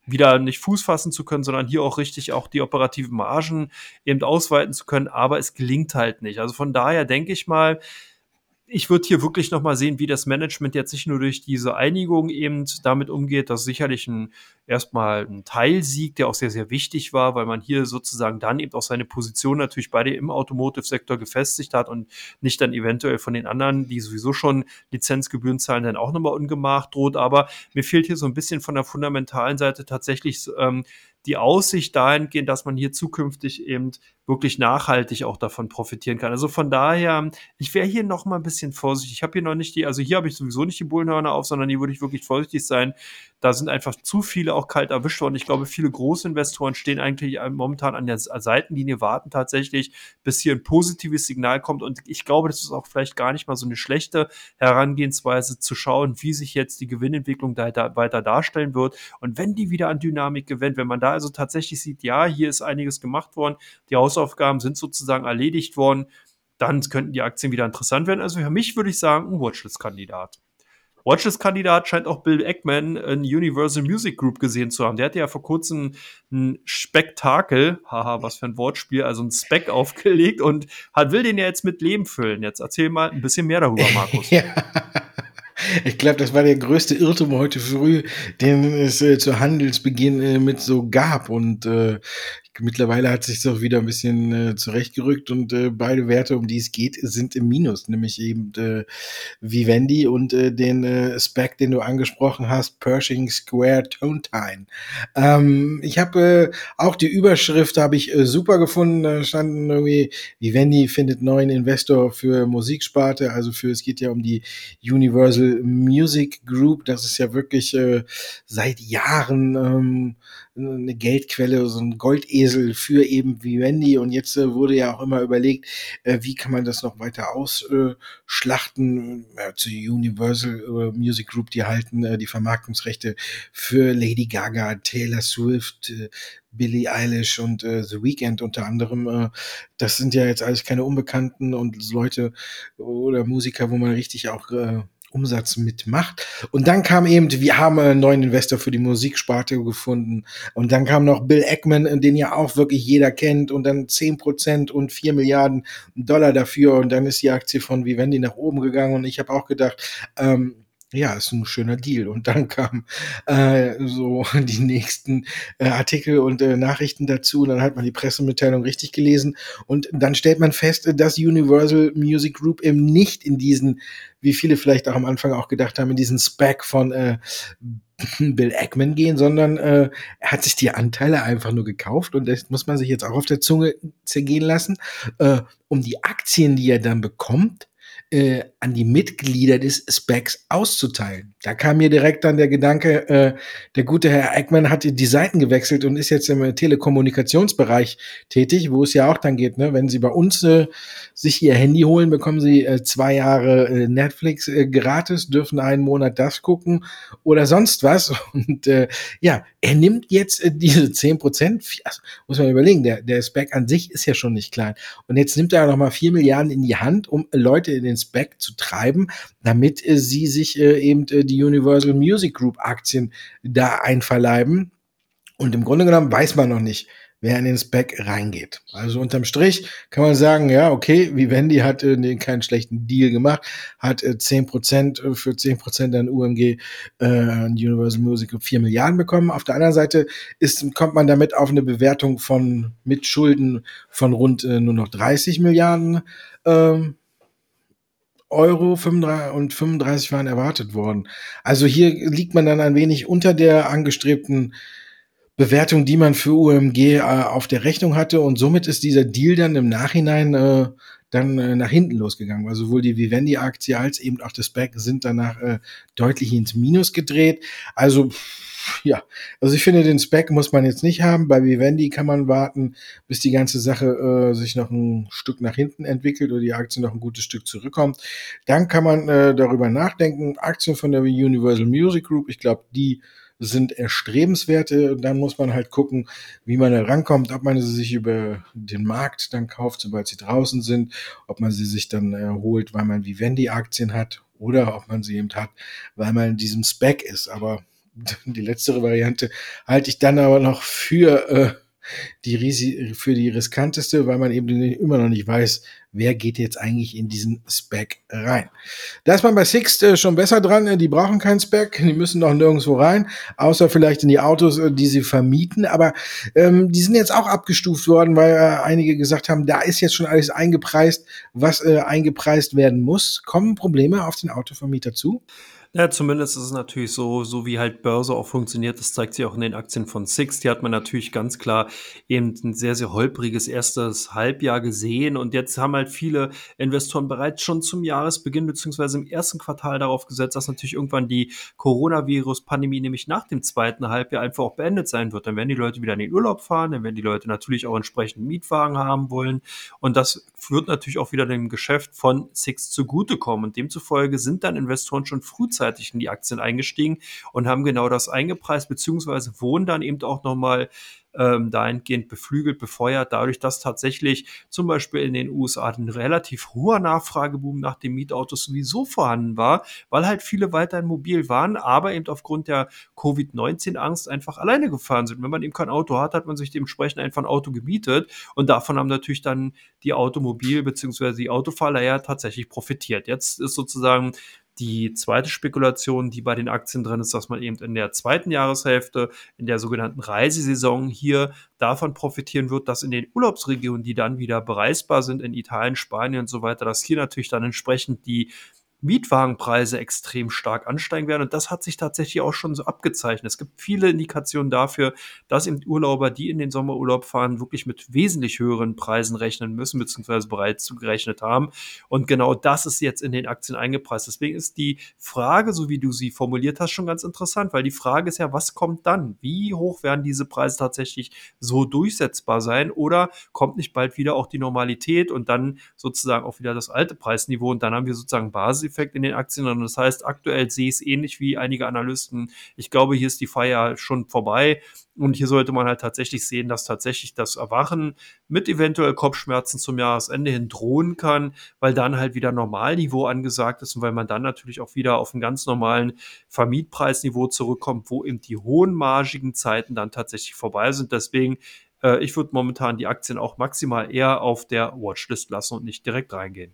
wieder nicht Fuß fassen zu können, sondern hier auch richtig auch die operativen Margen eben ausweiten zu können, aber es gelingt halt nicht. Also von daher denke ich mal, ich würde hier wirklich nochmal sehen, wie das Management jetzt nicht nur durch diese Einigung eben damit umgeht. Das ist sicherlich ein, erstmal ein Teilsieg, der auch sehr, sehr wichtig war, weil man hier sozusagen dann eben auch seine Position natürlich beide im Automotive-Sektor gefestigt hat und nicht dann eventuell von den anderen, die sowieso schon Lizenzgebühren zahlen, dann auch nochmal ungemacht droht. Aber mir fehlt hier so ein bisschen von der fundamentalen Seite tatsächlich ähm, die Aussicht dahingehend, dass man hier zukünftig eben wirklich nachhaltig auch davon profitieren kann. Also von daher, ich wäre hier noch mal ein bisschen vorsichtig. Ich habe hier noch nicht die, also hier habe ich sowieso nicht die Bullenhörner auf, sondern hier würde ich wirklich vorsichtig sein. Da sind einfach zu viele auch kalt erwischt worden. Ich glaube, viele Großinvestoren stehen eigentlich momentan an der Seitenlinie, warten tatsächlich, bis hier ein positives Signal kommt. Und ich glaube, das ist auch vielleicht gar nicht mal so eine schlechte Herangehensweise zu schauen, wie sich jetzt die Gewinnentwicklung da weiter darstellen wird. Und wenn die wieder an Dynamik gewinnt, wenn man da also tatsächlich sieht, ja, hier ist einiges gemacht worden, die Hausaufgaben sind sozusagen erledigt worden, dann könnten die Aktien wieder interessant werden. Also für mich würde ich sagen, ein Watchlist-Kandidat. Watchlist-Kandidat scheint auch Bill Eckman in Universal Music Group gesehen zu haben. Der hatte ja vor kurzem ein Spektakel, haha, was für ein Wortspiel, also ein Speck aufgelegt und hat, will den ja jetzt mit Leben füllen. Jetzt erzähl mal ein bisschen mehr darüber, Markus. ja. Ich glaube, das war der größte Irrtum heute früh, den es äh, zu Handelsbeginn äh, mit so gab. Und äh, Mittlerweile hat sich doch wieder ein bisschen äh, zurechtgerückt und äh, beide Werte, um die es geht, sind im Minus, nämlich eben äh, Vivendi und äh, den äh, Spec, den du angesprochen hast, Pershing Square Tone Time. Ähm, ich habe äh, auch die Überschrift habe ich äh, super gefunden. Da standen irgendwie Vivendi findet neuen Investor für Musiksparte, also für es geht ja um die Universal Music Group. Das ist ja wirklich äh, seit Jahren ähm, eine Geldquelle, so ein Goldesel für eben Vivendi. Und jetzt äh, wurde ja auch immer überlegt, äh, wie kann man das noch weiter ausschlachten. Äh, zu Universal äh, Music Group, die halten äh, die Vermarktungsrechte für Lady Gaga, Taylor Swift, äh, Billie Eilish und äh, The Weeknd unter anderem. Äh, das sind ja jetzt alles keine Unbekannten und Leute oder Musiker, wo man richtig auch äh, Umsatz mitmacht. Und dann kam eben, wir haben einen neuen Investor für die Musiksparte gefunden. Und dann kam noch Bill Eckman, den ja auch wirklich jeder kennt. Und dann zehn Prozent und vier Milliarden Dollar dafür. Und dann ist die Aktie von Vivendi nach oben gegangen. Und ich habe auch gedacht, ähm, ja, ist ein schöner Deal. Und dann kamen äh, so die nächsten äh, Artikel und äh, Nachrichten dazu. Und dann hat man die Pressemitteilung richtig gelesen. Und dann stellt man fest, dass Universal Music Group eben nicht in diesen, wie viele vielleicht auch am Anfang auch gedacht haben, in diesen Spec von äh, Bill Eggman gehen, sondern äh, er hat sich die Anteile einfach nur gekauft und das muss man sich jetzt auch auf der Zunge zergehen lassen, äh, um die Aktien, die er dann bekommt, äh, an die Mitglieder des Specs auszuteilen. Da kam mir direkt dann der Gedanke, äh, der gute Herr Eckmann hat die Seiten gewechselt und ist jetzt im Telekommunikationsbereich tätig, wo es ja auch dann geht, ne? wenn Sie bei uns äh, sich Ihr Handy holen, bekommen Sie äh, zwei Jahre äh, Netflix äh, gratis, dürfen einen Monat das gucken oder sonst was. Und äh, ja, er nimmt jetzt äh, diese zehn Prozent, also, muss man überlegen, der, der Spec an sich ist ja schon nicht klein. Und jetzt nimmt er nochmal vier Milliarden in die Hand, um Leute den Spec zu treiben, damit äh, sie sich äh, eben äh, die Universal Music Group Aktien da einverleiben. Und im Grunde genommen weiß man noch nicht, wer in den Spec reingeht. Also unterm Strich kann man sagen, ja, okay, Vivendi hat äh, keinen schlechten Deal gemacht, hat äh, 10% äh, für 10% an UMG äh, Universal Music Group 4 Milliarden bekommen. Auf der anderen Seite ist, kommt man damit auf eine Bewertung von mit Schulden von rund äh, nur noch 30 Milliarden. Ähm, Euro 35 und 35 waren erwartet worden. Also hier liegt man dann ein wenig unter der angestrebten Bewertung, die man für UMG äh, auf der Rechnung hatte und somit ist dieser Deal dann im Nachhinein äh, dann äh, nach hinten losgegangen, weil sowohl die Vivendi-Aktie als eben auch das Back sind danach äh, deutlich ins Minus gedreht. Also ja, also ich finde, den Spec muss man jetzt nicht haben. Bei Vivendi kann man warten, bis die ganze Sache äh, sich noch ein Stück nach hinten entwickelt oder die Aktie noch ein gutes Stück zurückkommt. Dann kann man äh, darüber nachdenken. Aktien von der Universal Music Group, ich glaube, die sind erstrebenswerte. Dann muss man halt gucken, wie man da rankommt, ob man sie sich über den Markt dann kauft, sobald sie draußen sind, ob man sie sich dann erholt, weil man Vivendi-Aktien hat oder ob man sie eben hat, weil man in diesem Spec ist. Aber die letztere Variante halte ich dann aber noch für äh, die Risi für die riskanteste, weil man eben immer noch nicht weiß, wer geht jetzt eigentlich in diesen Spec rein. Da ist man bei Sixt äh, schon besser dran, äh, die brauchen keinen Spec, die müssen noch nirgendwo rein, außer vielleicht in die Autos, äh, die sie vermieten, aber ähm, die sind jetzt auch abgestuft worden, weil äh, einige gesagt haben, da ist jetzt schon alles eingepreist, was äh, eingepreist werden muss. Kommen Probleme auf den Autovermieter zu? Ja, zumindest ist es natürlich so, so wie halt Börse auch funktioniert, das zeigt sich auch in den Aktien von Six. Die hat man natürlich ganz klar eben ein sehr, sehr holpriges erstes Halbjahr gesehen. Und jetzt haben halt viele Investoren bereits schon zum Jahresbeginn beziehungsweise im ersten Quartal darauf gesetzt, dass natürlich irgendwann die Coronavirus-Pandemie nämlich nach dem zweiten Halbjahr einfach auch beendet sein wird. Dann werden die Leute wieder in den Urlaub fahren, dann werden die Leute natürlich auch entsprechend Mietwagen haben wollen. Und das wird natürlich auch wieder dem Geschäft von Six zugutekommen. Und demzufolge sind dann Investoren schon frühzeitig frühzeitig in die Aktien eingestiegen und haben genau das eingepreist, beziehungsweise wurden dann eben auch nochmal ähm, dahingehend beflügelt, befeuert, dadurch, dass tatsächlich zum Beispiel in den USA ein relativ hoher Nachfrageboom nach den Mietautos sowieso vorhanden war, weil halt viele weiterhin mobil waren, aber eben aufgrund der Covid-19-Angst einfach alleine gefahren sind. Wenn man eben kein Auto hat, hat man sich dementsprechend einfach ein Auto gemietet und davon haben natürlich dann die Automobil- bzw. die Autofahrer ja tatsächlich profitiert. Jetzt ist sozusagen die zweite Spekulation, die bei den Aktien drin ist, dass man eben in der zweiten Jahreshälfte, in der sogenannten Reisesaison hier davon profitieren wird, dass in den Urlaubsregionen, die dann wieder bereisbar sind, in Italien, Spanien und so weiter, dass hier natürlich dann entsprechend die Mietwagenpreise extrem stark ansteigen werden. Und das hat sich tatsächlich auch schon so abgezeichnet. Es gibt viele Indikationen dafür, dass eben Urlauber, die in den Sommerurlaub fahren, wirklich mit wesentlich höheren Preisen rechnen müssen, beziehungsweise bereits zugerechnet haben. Und genau das ist jetzt in den Aktien eingepreist. Deswegen ist die Frage, so wie du sie formuliert hast, schon ganz interessant, weil die Frage ist ja, was kommt dann? Wie hoch werden diese Preise tatsächlich so durchsetzbar sein? Oder kommt nicht bald wieder auch die Normalität und dann sozusagen auch wieder das alte Preisniveau und dann haben wir sozusagen Basis Effekt in den Aktien. Und das heißt, aktuell sehe ich es ähnlich wie einige Analysten. Ich glaube, hier ist die Feier schon vorbei. Und hier sollte man halt tatsächlich sehen, dass tatsächlich das Erwachen mit eventuell Kopfschmerzen zum Jahresende hin drohen kann, weil dann halt wieder Normalniveau angesagt ist und weil man dann natürlich auch wieder auf einen ganz normalen Vermietpreisniveau zurückkommt, wo eben die hohen margigen Zeiten dann tatsächlich vorbei sind. Deswegen, äh, ich würde momentan die Aktien auch maximal eher auf der Watchlist lassen und nicht direkt reingehen.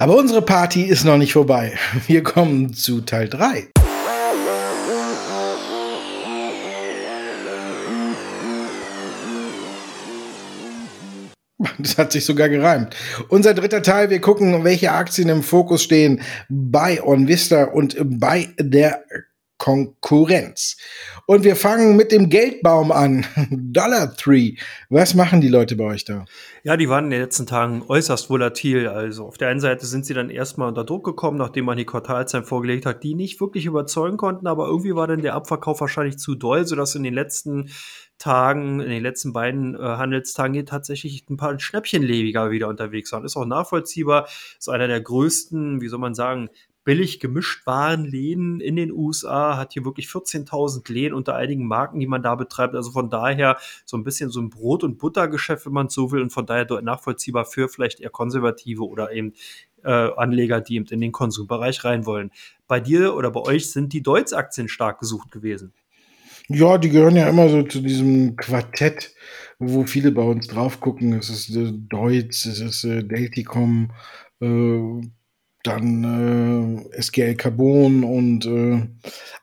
Aber unsere Party ist noch nicht vorbei. Wir kommen zu Teil 3. Das hat sich sogar gereimt. Unser dritter Teil, wir gucken, welche Aktien im Fokus stehen bei OnVista und bei der Konkurrenz. Und wir fangen mit dem Geldbaum an. Dollar Tree. Was machen die Leute bei euch da? Ja, die waren in den letzten Tagen äußerst volatil. Also auf der einen Seite sind sie dann erstmal unter Druck gekommen, nachdem man die Quartalzahlen vorgelegt hat, die nicht wirklich überzeugen konnten, aber irgendwie war dann der Abverkauf wahrscheinlich zu doll, sodass in den letzten Tagen, in den letzten beiden äh, Handelstagen hier tatsächlich ein paar Schnäppchenlebiger wieder unterwegs waren. Ist auch nachvollziehbar. Ist einer der größten, wie soll man sagen, billig gemischt Warenläden in den USA, hat hier wirklich 14.000 Läden unter einigen Marken, die man da betreibt. Also von daher so ein bisschen so ein Brot- und Buttergeschäft, wenn man so will, und von daher nachvollziehbar für vielleicht eher konservative oder eben äh, Anleger, die eben in den Konsumbereich rein wollen. Bei dir oder bei euch sind die Deutz-Aktien stark gesucht gewesen. Ja, die gehören ja immer so zu diesem Quartett, wo viele bei uns drauf gucken. Es ist äh, Deutz, es ist äh, Delticom, äh, dann äh, SGL Carbon und äh,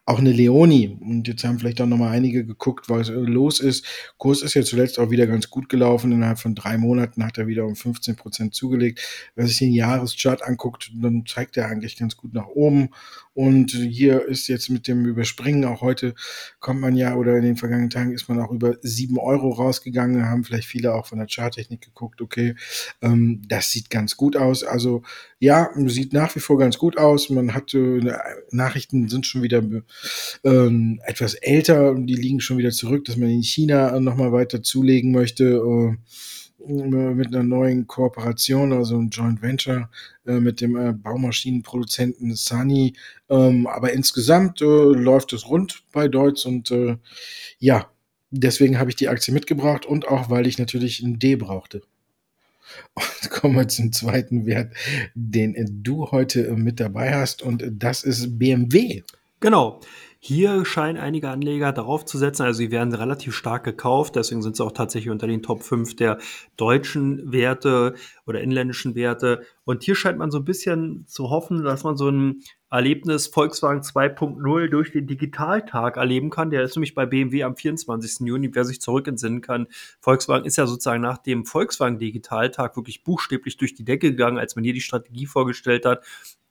auch eine Leoni. Und jetzt haben vielleicht auch noch mal einige geguckt, was äh, los ist. Kurs ist ja zuletzt auch wieder ganz gut gelaufen. Innerhalb von drei Monaten hat er wieder um 15 Prozent zugelegt. Wer sich den Jahreschart anguckt, dann zeigt er eigentlich ganz gut nach oben. Und hier ist jetzt mit dem Überspringen, auch heute kommt man ja, oder in den vergangenen Tagen ist man auch über sieben Euro rausgegangen. Haben vielleicht viele auch von der Charttechnik geguckt, okay, ähm, das sieht ganz gut aus. Also ja, sieht nach wie vor ganz gut aus. Man hat äh, Nachrichten sind schon wieder ähm, etwas älter und die liegen schon wieder zurück, dass man in China nochmal weiter zulegen möchte. Äh, mit einer neuen Kooperation, also ein Joint Venture äh, mit dem äh, Baumaschinenproduzenten Sunny. Ähm, aber insgesamt äh, läuft es rund bei Deutz und äh, ja, deswegen habe ich die Aktie mitgebracht und auch, weil ich natürlich ein D brauchte. Und kommen wir zum zweiten Wert, den du heute mit dabei hast und das ist BMW. Genau. Hier scheinen einige Anleger darauf zu setzen, also sie werden relativ stark gekauft, deswegen sind sie auch tatsächlich unter den Top 5 der deutschen Werte oder inländischen Werte. Und hier scheint man so ein bisschen zu hoffen, dass man so ein Erlebnis Volkswagen 2.0 durch den Digitaltag erleben kann. Der ist nämlich bei BMW am 24. Juni, wer sich zurück entsinnen kann. Volkswagen ist ja sozusagen nach dem Volkswagen Digitaltag wirklich buchstäblich durch die Decke gegangen, als man hier die Strategie vorgestellt hat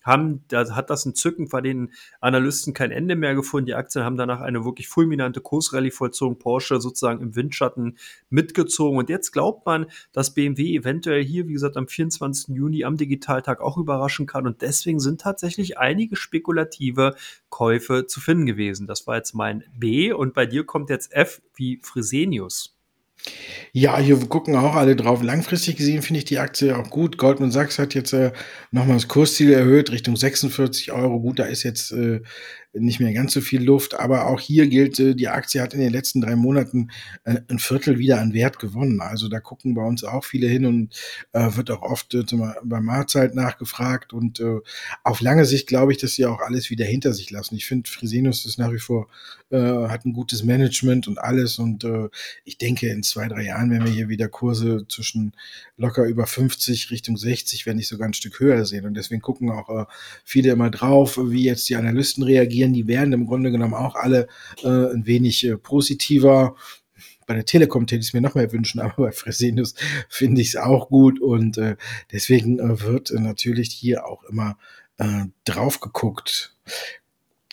haben, da hat das entzückend bei den Analysten kein Ende mehr gefunden. Die Aktien haben danach eine wirklich fulminante Kursrallye vollzogen, Porsche sozusagen im Windschatten mitgezogen. Und jetzt glaubt man, dass BMW eventuell hier, wie gesagt, am 24. Juni am Digitaltag auch überraschen kann. Und deswegen sind tatsächlich einige spekulative Käufe zu finden gewesen. Das war jetzt mein B. Und bei dir kommt jetzt F wie Fresenius. Ja, hier gucken auch alle drauf. Langfristig gesehen finde ich die Aktie auch gut. Goldman Sachs hat jetzt äh, nochmal das Kursziel erhöht Richtung 46 Euro. Gut, da ist jetzt äh, nicht mehr ganz so viel Luft. Aber auch hier gilt, äh, die Aktie hat in den letzten drei Monaten äh, ein Viertel wieder an Wert gewonnen. Also da gucken bei uns auch viele hin und äh, wird auch oft bei Mahlzeit nachgefragt. Und auf lange Sicht glaube ich, dass sie auch alles wieder hinter sich lassen. Ich finde, Fresenius ist nach wie vor, hat ein gutes Management und alles. Und ich denke, in zwei, drei Jahren werden wir hier wieder Kurse zwischen locker über 50 Richtung 60, wenn nicht sogar ein Stück höher sehen. Und deswegen gucken auch viele immer drauf, wie jetzt die Analysten reagieren reagieren. Die werden im Grunde genommen auch alle äh, ein wenig äh, positiver. Bei der Telekom hätte ich es mir noch mehr wünschen, aber bei Fresenius finde ich es auch gut und äh, deswegen äh, wird natürlich hier auch immer äh, drauf geguckt.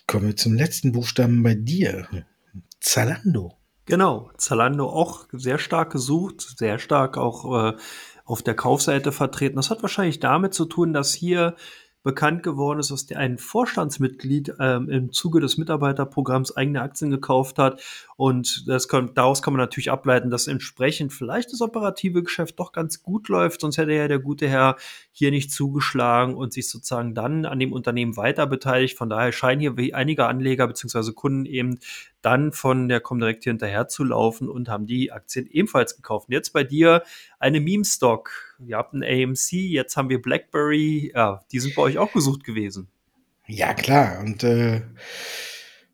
Kommen wir zum letzten Buchstaben bei dir. Zalando. Genau, Zalando auch sehr stark gesucht, sehr stark auch äh, auf der Kaufseite vertreten. Das hat wahrscheinlich damit zu tun, dass hier bekannt geworden ist, dass der ein Vorstandsmitglied ähm, im Zuge des Mitarbeiterprogramms eigene Aktien gekauft hat. Und das kann, daraus kann man natürlich ableiten, dass entsprechend vielleicht das operative Geschäft doch ganz gut läuft. Sonst hätte ja der gute Herr hier nicht zugeschlagen und sich sozusagen dann an dem Unternehmen weiter beteiligt. Von daher scheinen hier einige Anleger beziehungsweise Kunden eben dann von der Comdirect hier hinterher zu laufen und haben die Aktien ebenfalls gekauft. Und jetzt bei dir eine Meme-Stock. Ihr habt ein AMC, jetzt haben wir BlackBerry. Ja, die sind bei euch auch gesucht gewesen. Ja, klar. Und äh,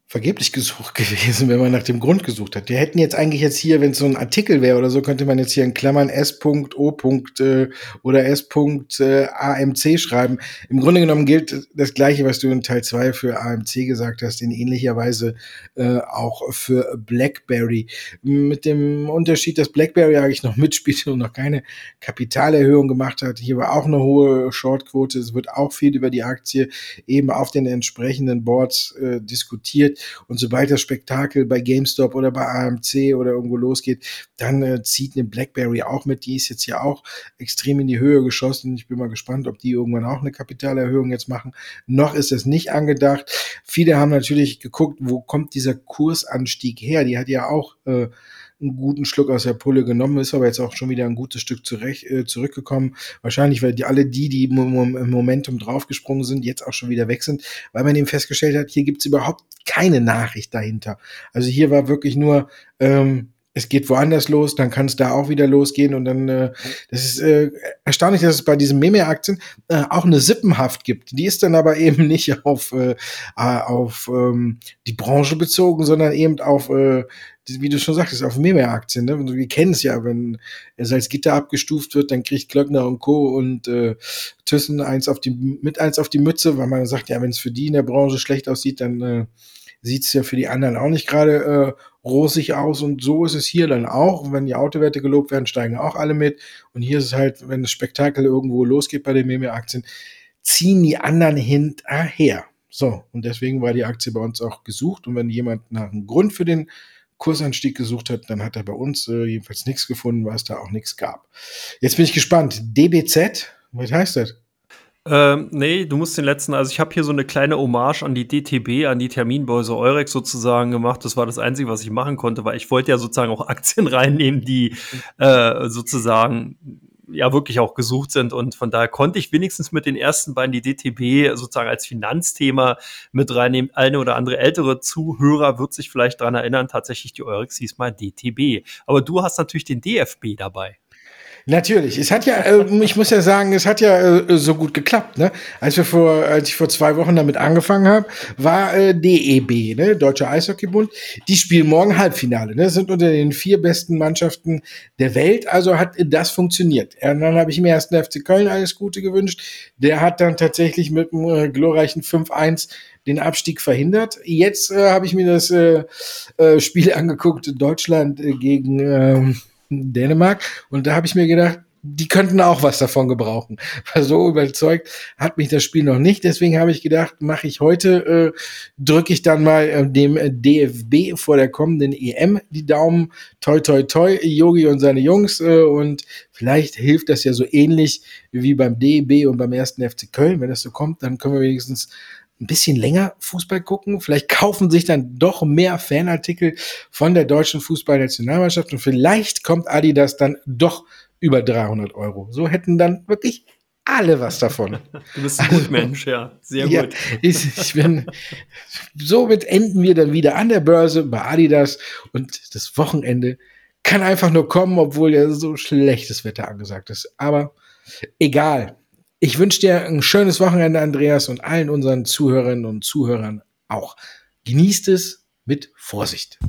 vergeblich gesucht gewesen, wenn man nach dem Grund gesucht hat. Wir hätten jetzt eigentlich jetzt hier, wenn es so ein Artikel wäre oder so, könnte man jetzt hier in Klammern S.O. Äh, oder S.AMC äh, schreiben. Im Grunde genommen gilt das Gleiche, was du in Teil 2 für AMC gesagt hast, in ähnlicher Weise äh, auch für BlackBerry. Mit dem Unterschied, dass BlackBerry eigentlich noch mitspielte und noch keine Kapitalerhöhung gemacht hat. Hier war auch eine hohe Shortquote. Es wird auch viel über die Aktie eben auf den entsprechenden Boards äh, diskutiert. Und sobald das Spektakel bei GameStop oder bei AMC oder irgendwo losgeht, dann äh, zieht eine BlackBerry auch mit. Die ist jetzt ja auch extrem in die Höhe geschossen. Ich bin mal gespannt, ob die irgendwann auch eine Kapitalerhöhung jetzt machen. Noch ist es nicht angedacht. Viele haben natürlich geguckt, wo kommt dieser Kursanstieg her? Die hat ja auch äh, einen guten Schluck aus der Pulle genommen, ist aber jetzt auch schon wieder ein gutes Stück zurecht, äh, zurückgekommen. Wahrscheinlich, weil die, alle die, die im Momentum draufgesprungen sind, jetzt auch schon wieder weg sind, weil man eben festgestellt hat, hier gibt's überhaupt keine Nachricht dahinter. Also hier war wirklich nur, ähm, es geht woanders los, dann kann es da auch wieder losgehen und dann, äh, das ist äh, erstaunlich, dass es bei diesen Meme-Aktien äh, auch eine Sippenhaft gibt. Die ist dann aber eben nicht auf, äh, auf ähm, die Branche bezogen, sondern eben auf, äh, wie du schon sagtest, auf Meme-Aktien. Ne? Wir kennen es ja, wenn es als Gitter abgestuft wird, dann kriegt Klöckner und Co. und äh, Thyssen eins auf die, mit eins auf die Mütze, weil man sagt, ja, wenn es für die in der Branche schlecht aussieht, dann äh, sieht es ja für die anderen auch nicht gerade äh, rosig aus. Und so ist es hier dann auch. Wenn die Autowerte gelobt werden, steigen auch alle mit. Und hier ist es halt, wenn das Spektakel irgendwo losgeht bei den Meme-Aktien, ziehen die anderen hinterher. So, und deswegen war die Aktie bei uns auch gesucht. Und wenn jemand nach einem Grund für den Kursanstieg gesucht hat, dann hat er bei uns äh, jedenfalls nichts gefunden, weil es da auch nichts gab. Jetzt bin ich gespannt. DBZ, was heißt das? Ähm, nee, du musst den letzten, also ich habe hier so eine kleine Hommage an die DTB, an die Terminbörse Eurex sozusagen gemacht. Das war das Einzige, was ich machen konnte, weil ich wollte ja sozusagen auch Aktien reinnehmen, die äh, sozusagen ja wirklich auch gesucht sind. Und von daher konnte ich wenigstens mit den ersten beiden die DTB sozusagen als Finanzthema mit reinnehmen. Eine oder andere ältere Zuhörer wird sich vielleicht dran erinnern, tatsächlich die Eurex hieß mal DTB. Aber du hast natürlich den DFB dabei. Natürlich. Es hat ja, äh, ich muss ja sagen, es hat ja äh, so gut geklappt. Ne? Als wir vor, als ich vor zwei Wochen damit angefangen habe, war äh, DEB, ne, Deutscher Eishockeybund. Die spielen morgen Halbfinale. Ne? Sind unter den vier besten Mannschaften der Welt. Also hat das funktioniert. Und dann habe ich im ersten FC Köln alles Gute gewünscht. Der hat dann tatsächlich mit einem äh, glorreichen 5-1 den Abstieg verhindert. Jetzt äh, habe ich mir das äh, Spiel angeguckt, Deutschland gegen äh, Dänemark. Und da habe ich mir gedacht, die könnten auch was davon gebrauchen. War so überzeugt hat mich das Spiel noch nicht. Deswegen habe ich gedacht, mache ich heute, äh, drücke ich dann mal äh, dem DFB vor der kommenden EM die Daumen. Toi, toi, toi, Yogi und seine Jungs. Äh, und vielleicht hilft das ja so ähnlich wie beim DEB und beim ersten FC Köln. Wenn das so kommt, dann können wir wenigstens ein bisschen länger Fußball gucken. Vielleicht kaufen sich dann doch mehr Fanartikel von der deutschen Fußballnationalmannschaft und vielleicht kommt Adidas dann doch über 300 Euro. So hätten dann wirklich alle was davon. Du bist ein gut Mensch, ja. Sehr ja, gut. Ich, ich bin, somit enden wir dann wieder an der Börse bei Adidas und das Wochenende kann einfach nur kommen, obwohl ja so schlechtes Wetter angesagt ist. Aber egal. Ich wünsche dir ein schönes Wochenende, Andreas, und allen unseren Zuhörerinnen und Zuhörern auch. Genießt es mit Vorsicht.